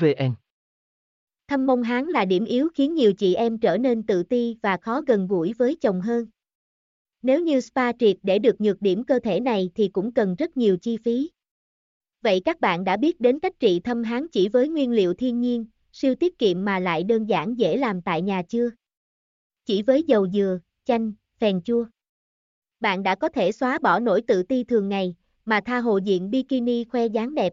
vn Thâm mông hán là điểm yếu khiến nhiều chị em trở nên tự ti và khó gần gũi với chồng hơn. Nếu như spa triệt để được nhược điểm cơ thể này thì cũng cần rất nhiều chi phí. Vậy các bạn đã biết đến cách trị thâm hán chỉ với nguyên liệu thiên nhiên, siêu tiết kiệm mà lại đơn giản dễ làm tại nhà chưa? Chỉ với dầu dừa, chanh, phèn chua. Bạn đã có thể xóa bỏ nỗi tự ti thường ngày, mà tha hồ diện bikini khoe dáng đẹp.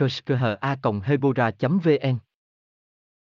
a hebora vn